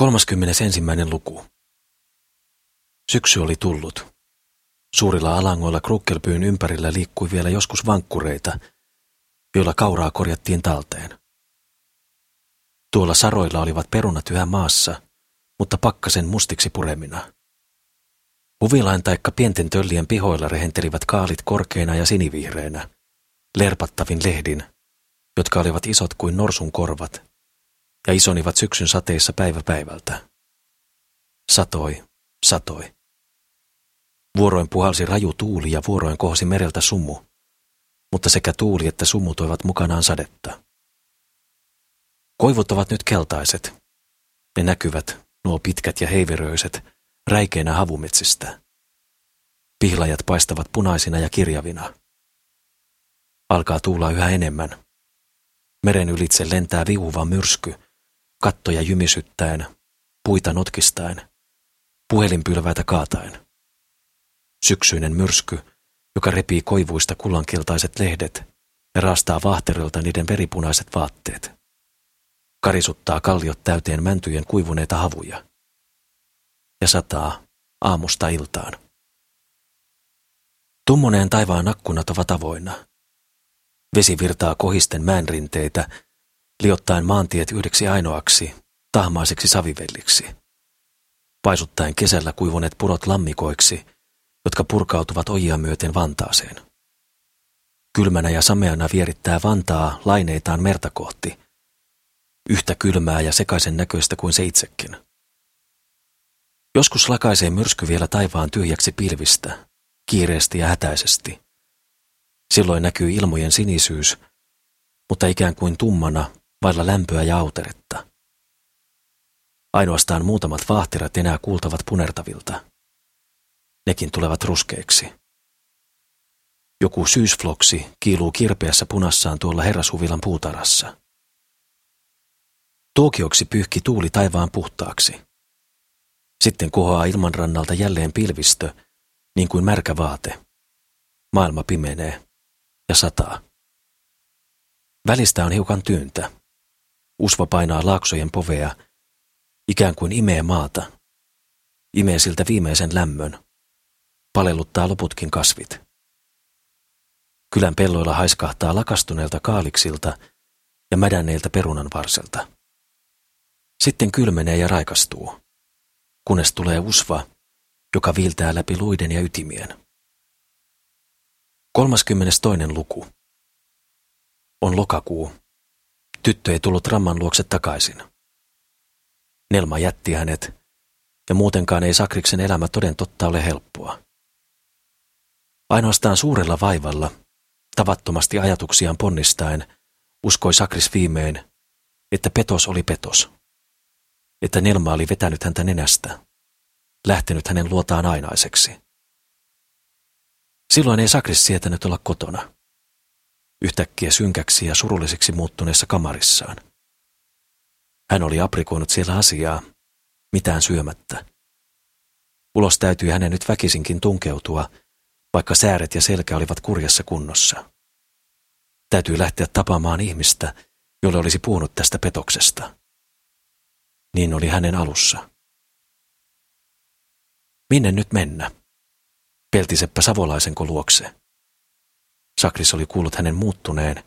31. luku. Syksy oli tullut. Suurilla alangoilla krukkelpyyn ympärillä liikkui vielä joskus vankkureita, joilla kauraa korjattiin talteen. Tuolla saroilla olivat perunat yhä maassa, mutta pakkasen mustiksi puremina. Huvilain taikka pienten töllien pihoilla rehentelivät kaalit korkeina ja sinivihreinä, lerpattavin lehdin, jotka olivat isot kuin norsun korvat ja isonivat syksyn sateissa päivä päivältä. Satoi, satoi. Vuoroin puhalsi raju tuuli ja vuoroin kohosi mereltä sumu, mutta sekä tuuli että sumu toivat mukanaan sadetta. Koivut ovat nyt keltaiset. Ne näkyvät, nuo pitkät ja heiveröiset, räikeinä havumetsistä. Pihlajat paistavat punaisina ja kirjavina. Alkaa tuulla yhä enemmän. Meren ylitse lentää viuhuva myrsky, kattoja jymisyttäen, puita notkistaen, puhelinpylväitä kaataen. Syksyinen myrsky, joka repii koivuista kullankiltaiset lehdet ja raastaa vaahterilta niiden veripunaiset vaatteet. Karisuttaa kalliot täyteen mäntyjen kuivuneita havuja. Ja sataa aamusta iltaan. Tummoneen taivaan akkunat ovat avoinna. Vesi virtaa kohisten mäenrinteitä liottaen maantiet yhdeksi ainoaksi, tahmaiseksi savivelliksi. Paisuttaen kesällä kuivuneet purot lammikoiksi, jotka purkautuvat ojia myöten Vantaaseen. Kylmänä ja sameana vierittää Vantaa laineitaan merta kohti, yhtä kylmää ja sekaisen näköistä kuin se itsekin. Joskus lakaisee myrsky vielä taivaan tyhjäksi pilvistä, kiireesti ja hätäisesti. Silloin näkyy ilmojen sinisyys, mutta ikään kuin tummana vailla lämpöä ja auteretta. Ainoastaan muutamat vaahtirat enää kuultavat punertavilta. Nekin tulevat ruskeiksi. Joku syysfloksi kiiluu kirpeässä punassaan tuolla herrashuvilan puutarassa. Tuokioksi pyyhki tuuli taivaan puhtaaksi. Sitten kohoaa ilmanrannalta jälleen pilvistö, niin kuin märkä vaate. Maailma pimenee ja sataa. Välistä on hiukan tyyntä. Usva painaa laaksojen povea, ikään kuin imee maata. Imee siltä viimeisen lämmön. Palelluttaa loputkin kasvit. Kylän pelloilla haiskahtaa lakastuneelta kaaliksilta ja mädänneiltä perunan varselta. Sitten kylmenee ja raikastuu, kunnes tulee usva, joka viiltää läpi luiden ja ytimien. 32. luku. On lokakuu Tyttö ei tullut Ramman luokse takaisin. Nelma jätti hänet, ja muutenkaan ei Sakriksen elämä toden totta ole helppoa. Ainoastaan suurella vaivalla, tavattomasti ajatuksiaan ponnistaen, uskoi Sakris viimein, että petos oli petos. Että Nelma oli vetänyt häntä nenästä, lähtenyt hänen luotaan ainaiseksi. Silloin ei Sakris sietänyt olla kotona yhtäkkiä synkäksi ja surulliseksi muuttuneessa kamarissaan. Hän oli aprikoinut siellä asiaa, mitään syömättä. Ulos täytyi hänen nyt väkisinkin tunkeutua, vaikka sääret ja selkä olivat kurjassa kunnossa. Täytyy lähteä tapaamaan ihmistä, jolle olisi puhunut tästä petoksesta. Niin oli hänen alussa. Minne nyt mennä? Peltiseppä Savolaisen luokse. Sakris oli kuullut hänen muuttuneen,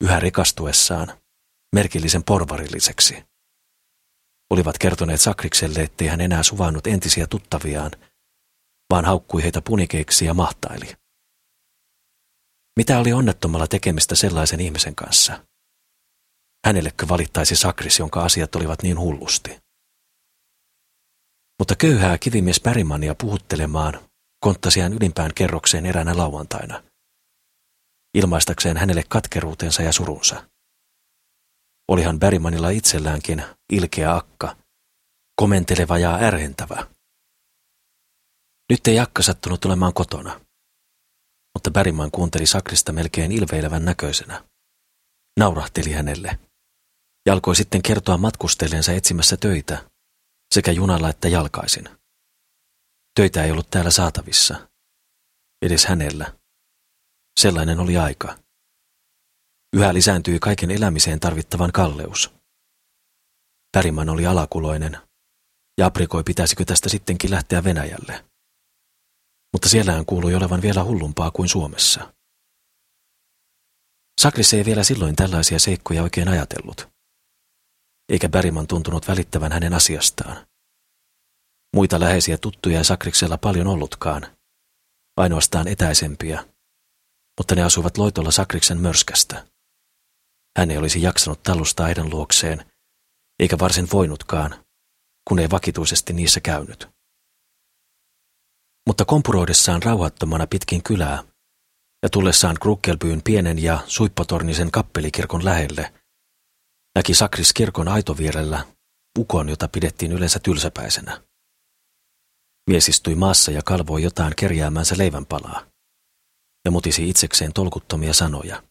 yhä rikastuessaan, merkillisen porvarilliseksi. Olivat kertoneet Sakrikselle, ettei hän enää suvannut entisiä tuttaviaan, vaan haukkui heitä punikeiksi ja mahtaili. Mitä oli onnettomalla tekemistä sellaisen ihmisen kanssa? Hänellekö valittaisi Sakris, jonka asiat olivat niin hullusti? Mutta köyhää kivimies Pärimania puhuttelemaan konttasi hän ylimpään kerrokseen eräänä lauantaina – ilmaistakseen hänelle katkeruutensa ja surunsa. Olihan Bärimanilla itselläänkin ilkeä akka, komenteleva ja ärhentävä. Nyt ei akka sattunut olemaan kotona, mutta Bäriman kuunteli Sakrista melkein ilveilevän näköisenä. Naurahteli hänelle ja alkoi sitten kertoa matkustelleensa etsimässä töitä, sekä junalla että jalkaisin. Töitä ei ollut täällä saatavissa, edes hänellä Sellainen oli aika. Yhä lisääntyi kaiken elämiseen tarvittavan kalleus. Pärimän oli alakuloinen, ja aprikoi pitäisikö tästä sittenkin lähteä Venäjälle. Mutta siellähän kuului olevan vielä hullumpaa kuin Suomessa. Sakris ei vielä silloin tällaisia seikkoja oikein ajatellut. Eikä Bäriman tuntunut välittävän hänen asiastaan. Muita läheisiä tuttuja ei Sakriksella paljon ollutkaan, ainoastaan etäisempiä, mutta ne asuivat loitolla Sakriksen mörskästä. Hän ei olisi jaksanut tallustaa heidän luokseen, eikä varsin voinutkaan, kun ei vakituisesti niissä käynyt. Mutta kompuroidessaan rauhattomana pitkin kylää ja tullessaan Krukkelbyyn pienen ja suippotornisen kappelikirkon lähelle, näki Sakris kirkon aitovierellä ukon, jota pidettiin yleensä tylsäpäisenä. Mies istui maassa ja kalvoi jotain kerjäämänsä leivänpalaa ja mutisi itsekseen tolkuttomia sanoja.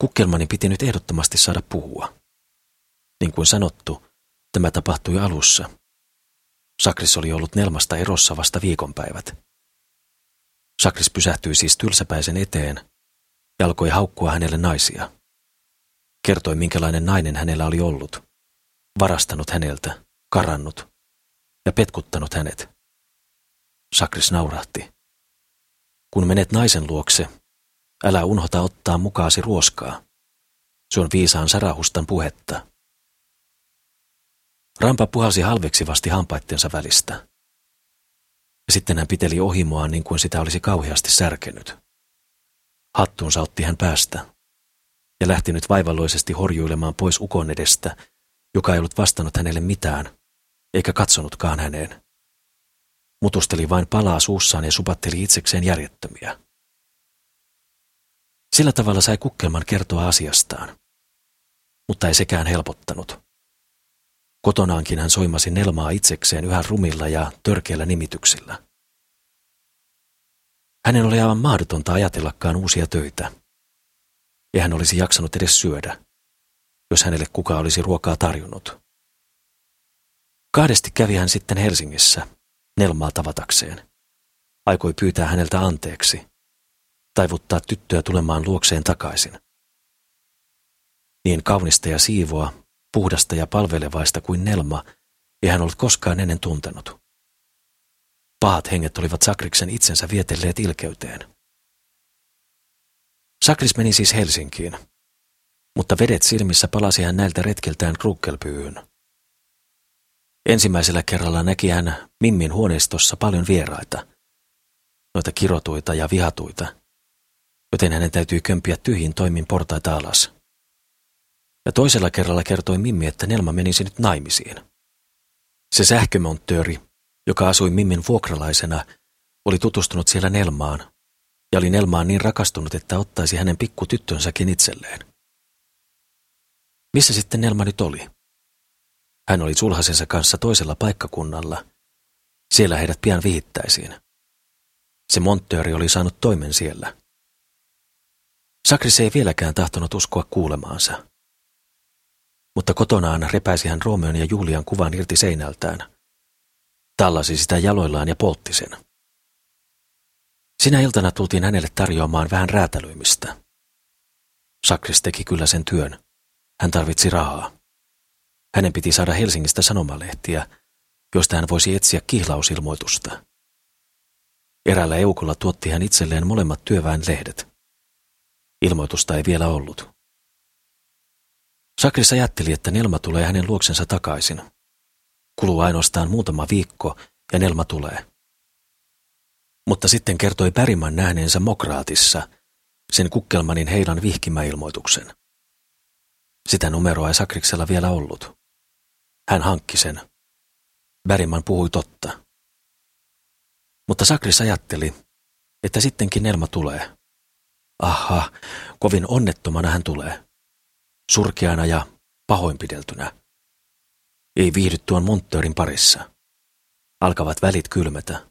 Kukkelmani piti nyt ehdottomasti saada puhua. Niin kuin sanottu, tämä tapahtui alussa. Sakris oli ollut Nelmasta erossa vasta viikonpäivät. Sakris pysähtyi siis tylsäpäisen eteen ja alkoi haukkua hänelle naisia. Kertoi, minkälainen nainen hänellä oli ollut, varastanut häneltä, karannut ja petkuttanut hänet. Sakris naurahti. Kun menet naisen luokse, älä unhota ottaa mukaasi ruoskaa. Se on viisaan sarahustan puhetta. Rampa puhalsi halveksivasti hampaittensa välistä. Ja sitten hän piteli ohimoaan niin kuin sitä olisi kauheasti särkenyt. Hattuunsa otti hän päästä ja lähti nyt vaivalloisesti horjuilemaan pois ukon edestä, joka ei ollut vastannut hänelle mitään, eikä katsonutkaan häneen. Mutusteli vain palaa suussaan ja supatteli itsekseen järjettömiä. Sillä tavalla sai Kukkelman kertoa asiastaan. Mutta ei sekään helpottanut. Kotonaankin hän soimasi Nelmaa itsekseen yhä rumilla ja törkeillä nimityksillä. Hänen oli aivan mahdotonta ajatellakaan uusia töitä. Ja hän olisi jaksanut edes syödä, jos hänelle kuka olisi ruokaa tarjonnut. Kahdesti kävi hän sitten Helsingissä, Nelmaa tavatakseen. Aikoi pyytää häneltä anteeksi, taivuttaa tyttöä tulemaan luokseen takaisin. Niin kaunista ja siivoa, puhdasta ja palvelevaista kuin Nelma, ei hän ollut koskaan ennen tuntenut. Pahat henget olivat Sakriksen itsensä vietelleet ilkeyteen. Sakris meni siis Helsinkiin, mutta vedet silmissä palasi hän näiltä retkeltään Krukkelpyyhyn. Ensimmäisellä kerralla näki hän Mimmin huoneistossa paljon vieraita, noita kirotuita ja vihatuita, joten hänen täytyi kömpiä tyhjin toimin portaita alas. Ja toisella kerralla kertoi Mimmi, että Nelma menisi nyt naimisiin. Se sähkömonttööri, joka asui Mimmin vuokralaisena, oli tutustunut siellä Nelmaan ja oli Nelmaan niin rakastunut, että ottaisi hänen pikkutyttönsäkin itselleen. Missä sitten Nelma nyt oli? Hän oli sulhasensa kanssa toisella paikkakunnalla. Siellä heidät pian vihittäisiin. Se monttööri oli saanut toimen siellä. Sakris ei vieläkään tahtonut uskoa kuulemaansa. Mutta kotonaan repäisi hän Romeon ja Julian kuvan irti seinältään. Tallasi sitä jaloillaan ja poltti sen. Sinä iltana tultiin hänelle tarjoamaan vähän räätälöimistä. Sakris teki kyllä sen työn. Hän tarvitsi rahaa. Hänen piti saada Helsingistä sanomalehtiä, josta hän voisi etsiä kihlausilmoitusta. Eräällä eukolla tuotti hän itselleen molemmat työväenlehdet. Ilmoitusta ei vielä ollut. Sakris ajatteli, että Nelma tulee hänen luoksensa takaisin. Kuluu ainoastaan muutama viikko ja Nelma tulee. Mutta sitten kertoi Pärimän nähneensä Mokraatissa sen kukkelmanin heilan vihkimäilmoituksen. Sitä numeroa ei Sakriksella vielä ollut. Hän hankki sen. Bäriman puhui totta. Mutta Sakris ajatteli, että sittenkin Nelma tulee. Aha, kovin onnettomana hän tulee. Surkeana ja pahoinpideltynä. Ei viihdy tuon monttöörin parissa. Alkavat välit kylmetä.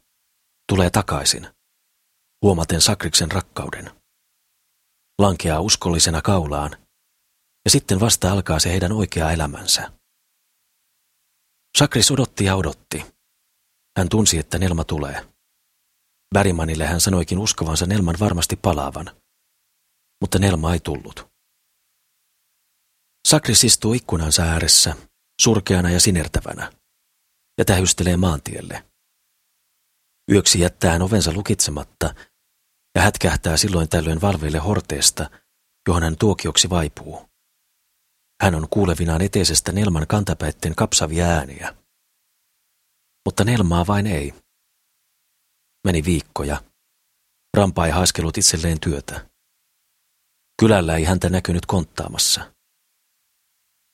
Tulee takaisin. Huomaten Sakriksen rakkauden. Lankeaa uskollisena kaulaan. Ja sitten vasta alkaa se heidän oikea elämänsä. Sakris odotti ja odotti. Hän tunsi, että Nelma tulee. Bärimanille hän sanoikin uskovansa Nelman varmasti palaavan. Mutta Nelma ei tullut. Sakris istuu ikkunansa ääressä, surkeana ja sinertävänä. ja tähystelee maantielle. Yöksi jättää hän ovensa lukitsematta ja hätkähtää silloin tällöin valveille horteesta, johon hän tuokioksi vaipuu. Hän on kuulevinaan eteisestä Nelman kantapäitten kapsavia ääniä. Mutta Nelmaa vain ei. Meni viikkoja. Rampa ei haiskellut itselleen työtä. Kylällä ei häntä näkynyt konttaamassa.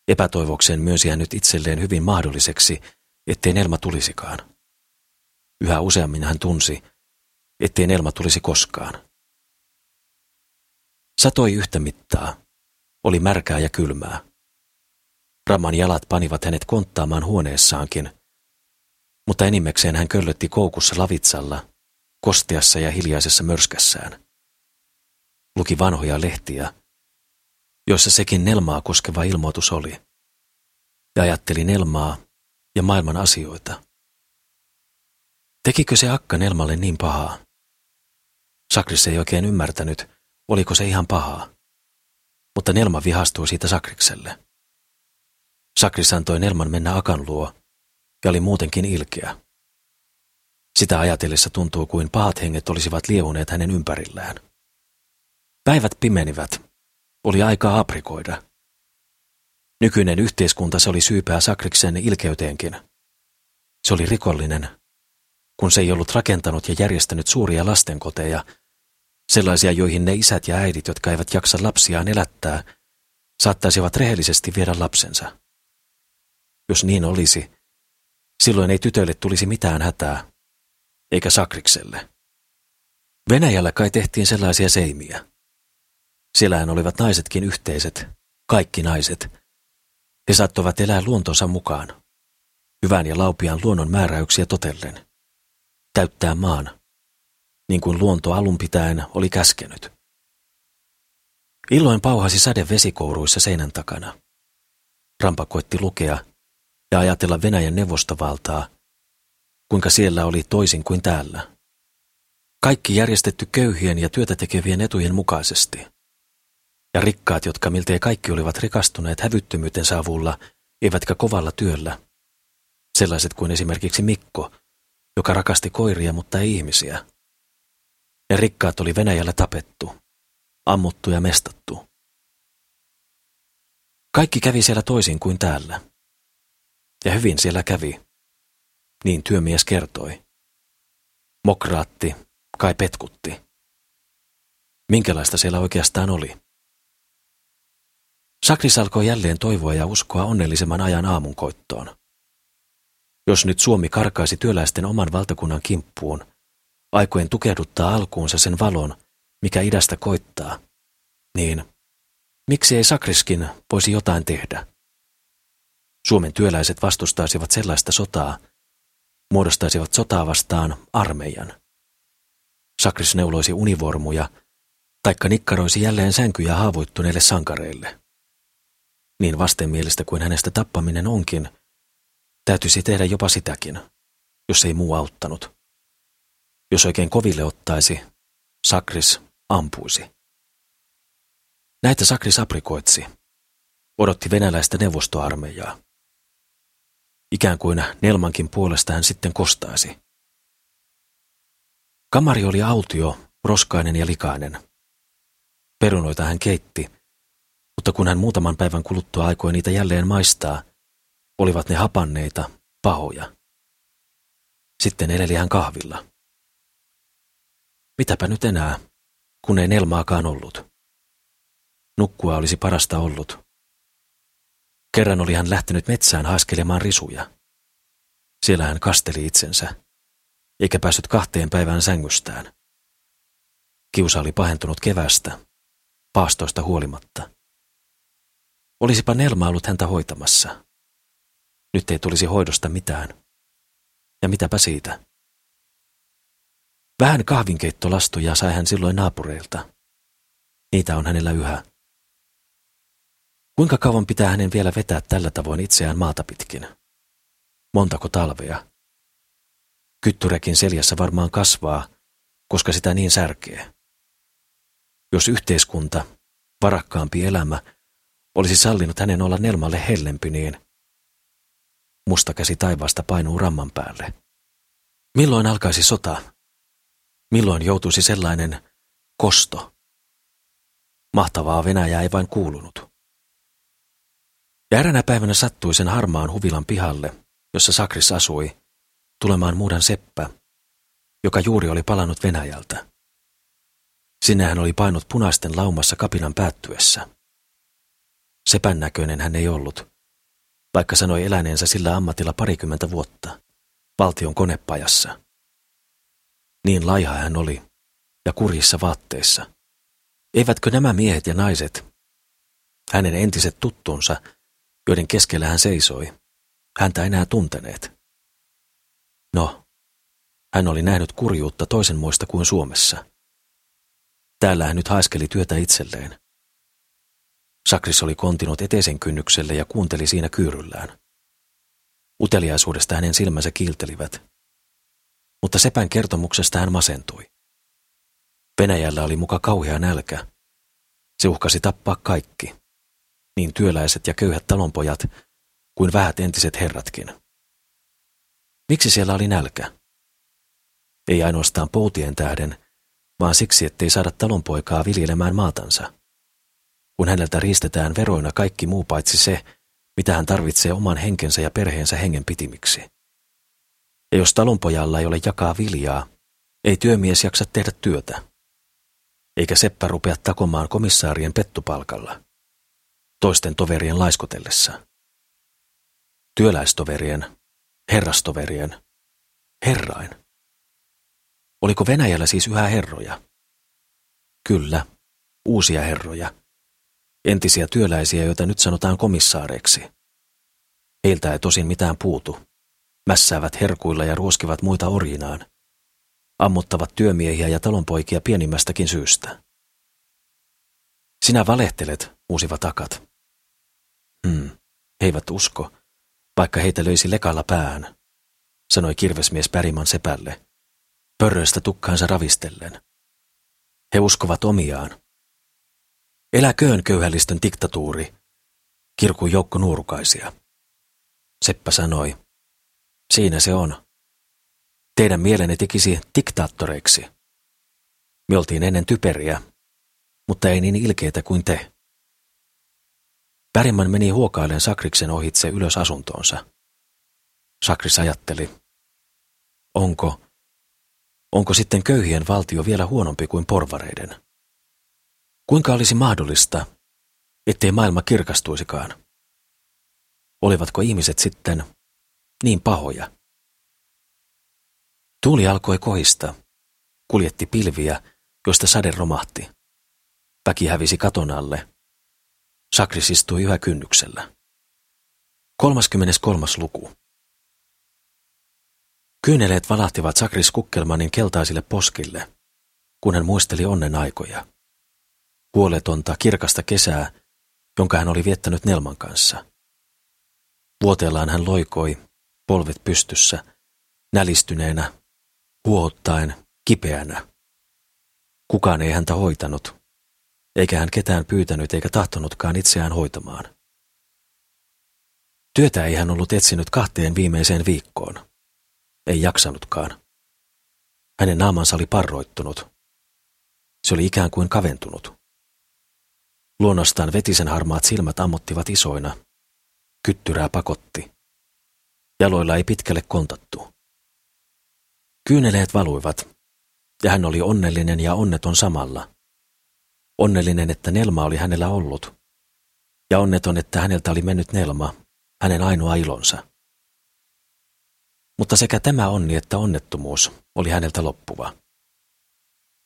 Epätoivokseen myönsi hän nyt itselleen hyvin mahdolliseksi, ettei Nelma tulisikaan. Yhä useammin hän tunsi, ettei Nelma tulisi koskaan. Satoi yhtä mittaa. Oli märkää ja kylmää. Raman jalat panivat hänet konttaamaan huoneessaankin, mutta enimmäkseen hän köllötti koukussa lavitsalla, kosteassa ja hiljaisessa mörskässään. Luki vanhoja lehtiä, joissa sekin Nelmaa koskeva ilmoitus oli, ja ajatteli Nelmaa ja maailman asioita. Tekikö se akka Nelmalle niin pahaa? Sakris ei oikein ymmärtänyt, oliko se ihan pahaa. Mutta Nelma vihastui siitä Sakrikselle. Sakris antoi Nelman mennä Akan luo ja oli muutenkin ilkeä. Sitä ajatellessa tuntuu kuin pahat henget olisivat liehuneet hänen ympärillään. Päivät pimenivät. Oli aika aprikoida. Nykyinen yhteiskunta se oli syypää Sakriksen ilkeyteenkin. Se oli rikollinen, kun se ei ollut rakentanut ja järjestänyt suuria lastenkoteja, sellaisia joihin ne isät ja äidit, jotka eivät jaksa lapsiaan elättää, saattaisivat rehellisesti viedä lapsensa. Jos niin olisi, silloin ei tytöille tulisi mitään hätää, eikä Sakrikselle. Venäjällä kai tehtiin sellaisia seimiä. Siellähän olivat naisetkin yhteiset, kaikki naiset. He saattoivat elää luontonsa mukaan, hyvän ja laupian luonnon määräyksiä totellen, täyttää maan, niin kuin luonto alun pitäen oli käskenyt. Illoin pauhasi sade vesikouruissa seinän takana. Rampa koitti lukea ja ajatella Venäjän neuvostovaltaa, kuinka siellä oli toisin kuin täällä. Kaikki järjestetty köyhien ja työtä tekevien etujen mukaisesti. Ja rikkaat, jotka miltei kaikki olivat rikastuneet hävyttömyytensä avulla, eivätkä kovalla työllä. Sellaiset kuin esimerkiksi Mikko, joka rakasti koiria, mutta ei ihmisiä. Ja rikkaat oli Venäjällä tapettu, ammuttu ja mestattu. Kaikki kävi siellä toisin kuin täällä. Ja hyvin siellä kävi. Niin työmies kertoi. Mokraatti kai petkutti. Minkälaista siellä oikeastaan oli? Sakris alkoi jälleen toivoa ja uskoa onnellisemman ajan aamunkoittoon. Jos nyt Suomi karkaisi työläisten oman valtakunnan kimppuun, aikojen tukehduttaa alkuunsa sen valon, mikä idästä koittaa, niin miksi ei Sakriskin voisi jotain tehdä? Suomen työläiset vastustaisivat sellaista sotaa, muodostaisivat sotaa vastaan armeijan. Sakris neuloisi univormuja, taikka nikkaroisi jälleen sänkyjä haavoittuneille sankareille. Niin vastenmielistä kuin hänestä tappaminen onkin, täytyisi tehdä jopa sitäkin, jos ei muu auttanut. Jos oikein koville ottaisi, Sakris ampuisi. Näitä Sakris aprikoitsi. Odotti venäläistä neuvostoarmeijaa. Ikään kuin Nelmankin puolesta hän sitten kostaisi. Kamari oli autio, roskainen ja likainen. Perunoita hän keitti, mutta kun hän muutaman päivän kuluttua aikoi niitä jälleen maistaa, olivat ne hapanneita, pahoja. Sitten eleli hän kahvilla. Mitäpä nyt enää, kun ei Nelmaakaan ollut. Nukkua olisi parasta ollut. Kerran oli hän lähtenyt metsään haaskelemaan risuja. Siellä hän kasteli itsensä, eikä päässyt kahteen päivään sängystään. Kiusa oli pahentunut kevästä, paastoista huolimatta. Olisipa Nelma ollut häntä hoitamassa. Nyt ei tulisi hoidosta mitään. Ja mitäpä siitä? Vähän kahvinkeittolastuja sai hän silloin naapureilta. Niitä on hänellä yhä. Kuinka kauan pitää hänen vielä vetää tällä tavoin itseään maata pitkin? Montako talvea? Kyttyrekin seljässä varmaan kasvaa, koska sitä niin särkee. Jos yhteiskunta, varakkaampi elämä, olisi sallinut hänen olla Nelmalle hellempi, niin Musta käsi taivaasta painuu ramman päälle. Milloin alkaisi sota? Milloin joutuisi sellainen kosto? Mahtavaa Venäjää ei vain kuulunut. Ja eräänä päivänä sattui sen harmaan huvilan pihalle, jossa Sakris asui, tulemaan muudan seppä, joka juuri oli palannut Venäjältä. Sinne hän oli painut punaisten laumassa kapinan päättyessä. Sepän näköinen hän ei ollut, vaikka sanoi eläneensä sillä ammatilla parikymmentä vuotta, valtion konepajassa. Niin laiha hän oli, ja kurjissa vaatteissa. Eivätkö nämä miehet ja naiset, hänen entiset tuttunsa, joiden keskellä hän seisoi, häntä enää tunteneet? No, hän oli nähnyt kurjuutta toisen muista kuin Suomessa. Täällä hän nyt haiskeli työtä itselleen. Sakris oli kontinut eteisen kynnykselle ja kuunteli siinä kyyryllään. Uteliaisuudesta hänen silmänsä kiiltelivät. Mutta sepän kertomuksesta hän masentui. Venäjällä oli muka kauhea nälkä. Se uhkasi tappaa kaikki, niin työläiset ja köyhät talonpojat kuin vähät entiset herratkin. Miksi siellä oli nälkä? Ei ainoastaan poutien tähden, vaan siksi, ettei saada talonpoikaa viljelemään maatansa. Kun häneltä riistetään veroina kaikki muu paitsi se, mitä hän tarvitsee oman henkensä ja perheensä hengen pitimiksi. Ja jos talonpojalla ei ole jakaa viljaa, ei työmies jaksa tehdä työtä. Eikä seppä rupea takomaan komissaarien pettupalkalla, toisten toverien laiskotellessa. Työläistoverien, herrastoverien, herrain. Oliko Venäjällä siis yhä herroja? Kyllä, uusia herroja. Entisiä työläisiä, joita nyt sanotaan komissaareiksi. Heiltä ei tosin mitään puutu. Mässäävät herkuilla ja ruoskivat muita orjinaan. Ammuttavat työmiehiä ja talonpoikia pienimmästäkin syystä. Sinä valehtelet, uusivat akat. Hmm, he eivät usko, vaikka heitä löysi lekalla päähän, sanoi kirvesmies Päriman sepälle, pörröistä tukkaansa ravistellen. He uskovat omiaan. Eläköön köyhällistön diktatuuri, kirkui joukko nuorukaisia. Seppä sanoi, siinä se on. Teidän mielenne tekisi diktaattoreiksi. Me oltiin ennen typeriä, mutta ei niin ilkeitä kuin te. Pärimman meni huokailen Sakriksen ohitse ylös asuntoonsa. Sakris ajatteli, onko, onko sitten köyhien valtio vielä huonompi kuin porvareiden? Kuinka olisi mahdollista, ettei maailma kirkastuisikaan? Olivatko ihmiset sitten niin pahoja? Tuuli alkoi kohista, kuljetti pilviä, joista sade romahti. Väki hävisi katon alle. Sakris istui yhä kynnyksellä. 33. luku. Kyyneleet valahtivat Sakris Kukkelmanin keltaisille poskille, kun hän muisteli onnen aikoja. Huoletonta, kirkasta kesää, jonka hän oli viettänyt Nelman kanssa. Vuoteellaan hän loikoi, polvet pystyssä, nälistyneenä, huohottaen, kipeänä. Kukaan ei häntä hoitanut, eikä hän ketään pyytänyt eikä tahtonutkaan itseään hoitamaan. Työtä ei hän ollut etsinyt kahteen viimeiseen viikkoon. Ei jaksanutkaan. Hänen naamansa oli parroittunut. Se oli ikään kuin kaventunut. Luonnostaan vetisen harmaat silmät ammottivat isoina. Kyttyrää pakotti. Jaloilla ei pitkälle kontattu. Kyyneleet valuivat, ja hän oli onnellinen ja onneton samalla. Onnellinen, että Nelma oli hänellä ollut, ja onneton, että häneltä oli mennyt Nelma, hänen ainoa ilonsa. Mutta sekä tämä onni että onnettomuus oli häneltä loppuva.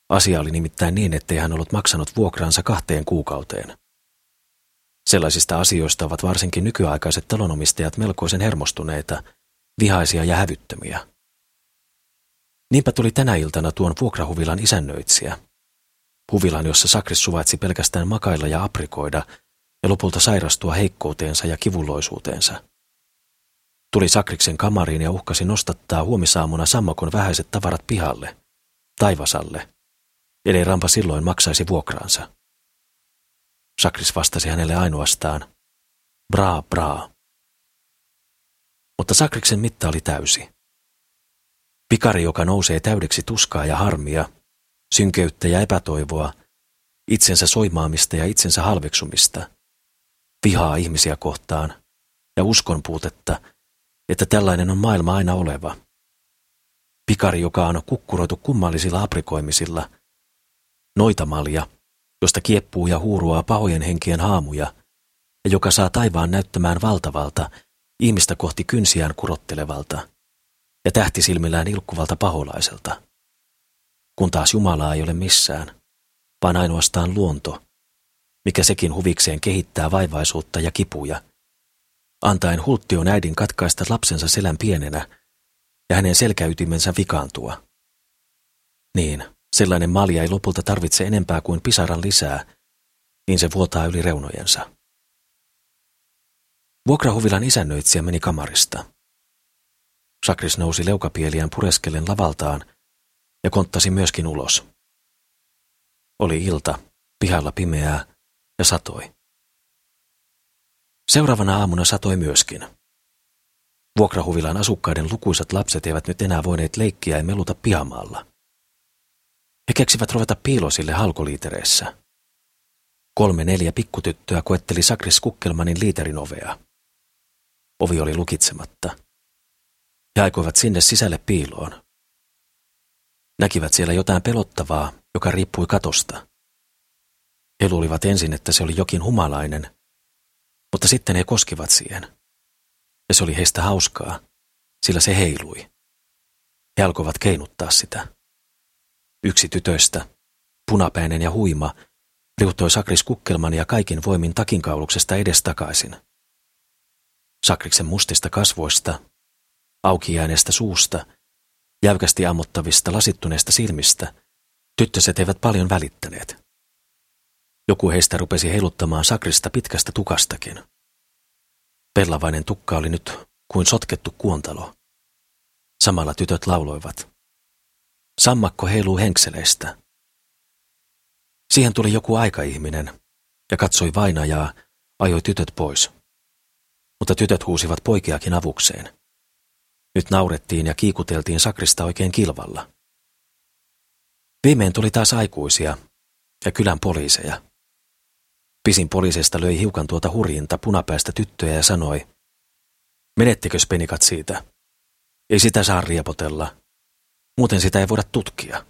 Asia oli nimittäin niin, ettei hän ollut maksanut vuokraansa kahteen kuukauteen. Sellaisista asioista ovat varsinkin nykyaikaiset talonomistajat melkoisen hermostuneita, vihaisia ja hävyttömiä. Niinpä tuli tänä iltana tuon vuokrahuvilan isännöitsijä. Huvilan, jossa Sakris suvaitsi pelkästään makailla ja aprikoida ja lopulta sairastua heikkouteensa ja kivulloisuuteensa. Tuli Sakriksen kamariin ja uhkasi nostattaa huomisaamuna sammakon vähäiset tavarat pihalle, taivasalle, ellei Rampa silloin maksaisi vuokraansa. Sakris vastasi hänelle ainoastaan, braa, braa. Mutta Sakriksen mitta oli täysi. Pikari, joka nousee täydeksi tuskaa ja harmia, synkeyttä ja epätoivoa, itsensä soimaamista ja itsensä halveksumista, vihaa ihmisiä kohtaan ja uskon puutetta, että tällainen on maailma aina oleva. Pikari, joka on kukkuroitu kummallisilla aprikoimisilla, noitamalja, josta kieppuu ja huuruaa pahojen henkien haamuja, ja joka saa taivaan näyttämään valtavalta, ihmistä kohti kynsiään kurottelevalta ja tähtisilmillään ilkkuvalta paholaiselta. Kun taas Jumalaa ei ole missään, vaan ainoastaan luonto, mikä sekin huvikseen kehittää vaivaisuutta ja kipuja, antaen hulttion äidin katkaista lapsensa selän pienenä ja hänen selkäytimensä vikaantua. Niin, sellainen malja ei lopulta tarvitse enempää kuin pisaran lisää, niin se vuotaa yli reunojensa. Vuokrahuvilan isännöitsijä meni kamarista. Sakris nousi leukapieliään pureskellen lavaltaan ja konttasi myöskin ulos. Oli ilta, pihalla pimeää ja satoi. Seuraavana aamuna satoi myöskin. Vuokrahuvilan asukkaiden lukuisat lapset eivät nyt enää voineet leikkiä ja meluta pihamaalla. He keksivät ruveta piilosille halkoliitereissä. Kolme neljä pikkutyttöä koetteli Sakris Kukkelmanin liiterin ovea. Ovi oli lukitsematta. He aikoivat sinne sisälle piiloon. Näkivät siellä jotain pelottavaa, joka riippui katosta. He luulivat ensin, että se oli jokin humalainen, mutta sitten he koskivat siihen. Ja se oli heistä hauskaa, sillä se heilui. He alkoivat keinuttaa sitä. Yksi tytöistä, punapäinen ja huima, liuttoi Sakris Kukkelman ja kaikin voimin takinkauluksesta edestakaisin. Sakriksen mustista kasvoista, aukijääneestä suusta, jäykästi ammottavista lasittuneista silmistä, tyttöset eivät paljon välittäneet. Joku heistä rupesi heiluttamaan Sakrista pitkästä tukastakin. Pellavainen tukka oli nyt kuin sotkettu kuontalo. Samalla tytöt lauloivat. Sammakko heiluu henkseleistä. Siihen tuli joku aikaihminen ja katsoi vainajaa, ajoi tytöt pois mutta tytöt huusivat poikiakin avukseen. Nyt naurettiin ja kiikuteltiin sakrista oikein kilvalla. Viimein tuli taas aikuisia ja kylän poliiseja. Pisin poliisista löi hiukan tuota hurjinta punapäästä tyttöä ja sanoi, menettekö penikat siitä? Ei sitä saa riepotella. Muuten sitä ei voida tutkia.